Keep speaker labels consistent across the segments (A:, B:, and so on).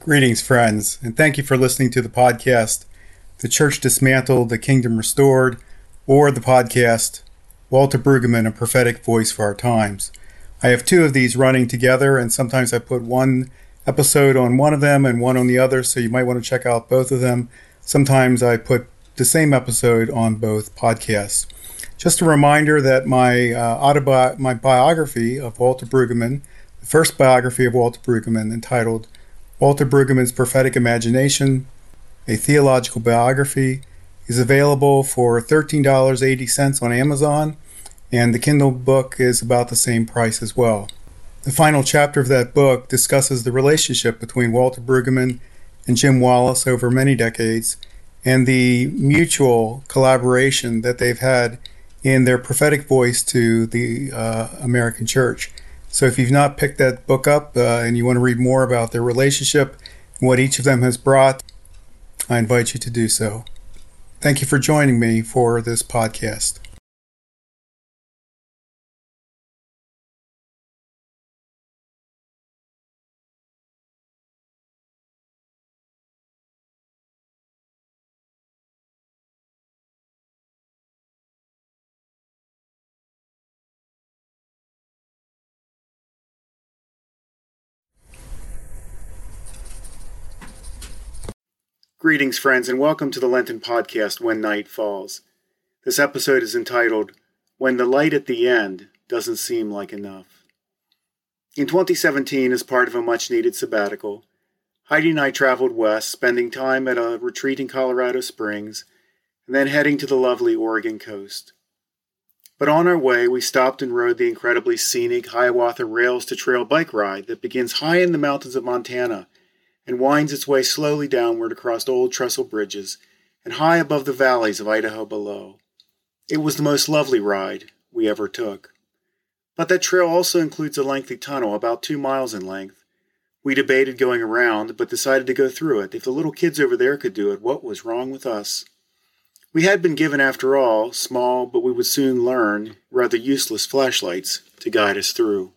A: Greetings, friends, and thank you for listening to the podcast, The Church Dismantled, The Kingdom Restored, or the podcast, Walter Brueggemann, A Prophetic Voice for Our Times. I have two of these running together, and sometimes I put one episode on one of them and one on the other, so you might want to check out both of them. Sometimes I put the same episode on both podcasts. Just a reminder that my uh, autobi- my biography of Walter Brueggemann, the first biography of Walter Brueggemann, entitled Walter Brueggemann's Prophetic Imagination, a theological biography, is available for $13.80 on Amazon, and the Kindle book is about the same price as well. The final chapter of that book discusses the relationship between Walter Brueggemann and Jim Wallis over many decades and the mutual collaboration that they've had in their prophetic voice to the uh, American church. So if you've not picked that book up uh, and you want to read more about their relationship what each of them has brought, I invite you to do so. Thank you for joining me for this podcast. Greetings, friends, and welcome to the Lenten podcast, When Night Falls. This episode is entitled, When the Light at the End Doesn't Seem Like Enough. In 2017, as part of a much needed sabbatical, Heidi and I traveled west, spending time at a retreat in Colorado Springs, and then heading to the lovely Oregon coast. But on our way, we stopped and rode the incredibly scenic Hiawatha Rails to Trail bike ride that begins high in the mountains of Montana and winds its way slowly downward across old trestle bridges and high above the valleys of Idaho below. It was the most lovely ride we ever took. But that trail also includes a lengthy tunnel about two miles in length. We debated going around, but decided to go through it. If the little kids over there could do it, what was wrong with us? We had been given, after all, small, but we would soon learn, rather useless flashlights to guide us through.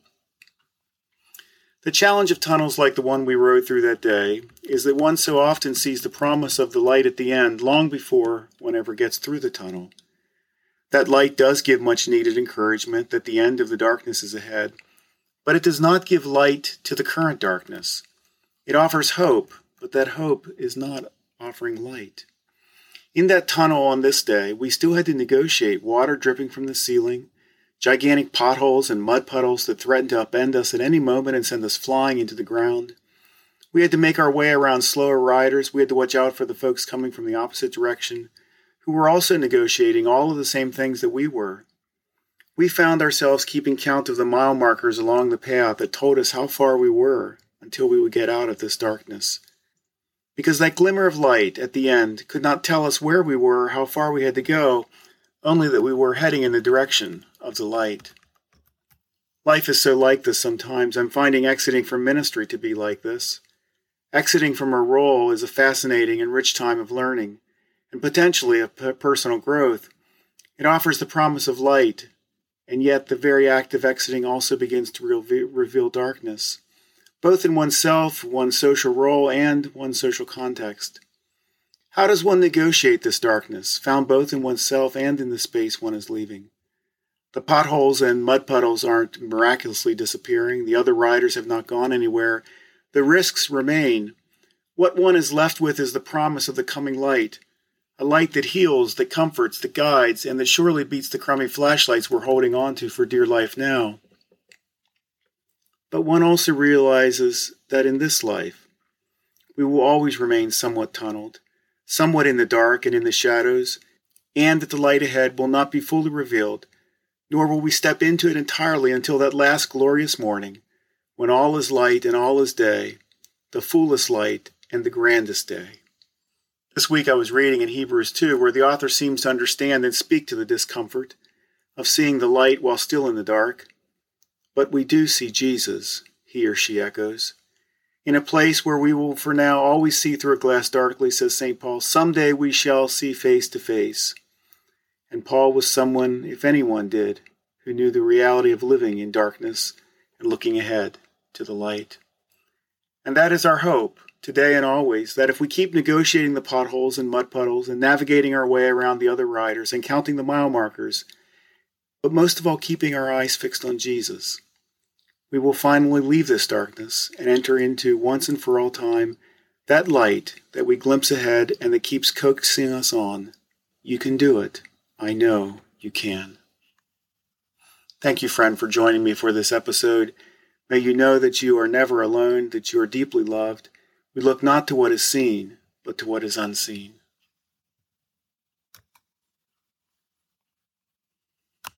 A: The challenge of tunnels like the one we rode through that day is that one so often sees the promise of the light at the end long before one ever gets through the tunnel. That light does give much needed encouragement that the end of the darkness is ahead, but it does not give light to the current darkness. It offers hope, but that hope is not offering light. In that tunnel on this day, we still had to negotiate water dripping from the ceiling, gigantic potholes and mud puddles that threatened to upend us at any moment and send us flying into the ground. We had to make our way around slower riders. We had to watch out for the folks coming from the opposite direction, who were also negotiating all of the same things that we were. We found ourselves keeping count of the mile markers along the path that told us how far we were until we would get out of this darkness. Because that glimmer of light at the end could not tell us where we were, how far we had to go, only that we were heading in the direction of the light. Life is so like this sometimes. I'm finding exiting from ministry to be like this. Exiting from a role is a fascinating and rich time of learning and potentially of personal growth. It offers the promise of light, and yet the very act of exiting also begins to reveal darkness, both in oneself, one's social role, and one's social context. How does one negotiate this darkness, found both in oneself and in the space one is leaving? The potholes and mud puddles aren't miraculously disappearing. The other riders have not gone anywhere. The risks remain. What one is left with is the promise of the coming light, a light that heals, that comforts, that guides, and that surely beats the crummy flashlights we're holding on to for dear life now. But one also realizes that in this life, we will always remain somewhat tunneled somewhat in the dark and in the shadows, and that the light ahead will not be fully revealed, nor will we step into it entirely until that last glorious morning, when all is light and all is day, the fullest light and the grandest day. This week I was reading in Hebrews 2, where the author seems to understand and speak to the discomfort of seeing the light while still in the dark. But we do see Jesus, he or she echoes in a place where we will for now always see through a glass darkly, says St. Paul. Someday we shall see face to face. And Paul was someone, if anyone did, who knew the reality of living in darkness and looking ahead to the light. And that is our hope, today and always, that if we keep negotiating the potholes and mud puddles and navigating our way around the other riders and counting the mile markers, but most of all keeping our eyes fixed on Jesus, we will finally leave this darkness and enter into once and for all time that light that we glimpse ahead and that keeps coaxing us on. You can do it. I know you can. Thank you, friend, for joining me for this episode. May you know that you are never alone, that you are deeply loved. We look not to what is seen, but to what is unseen.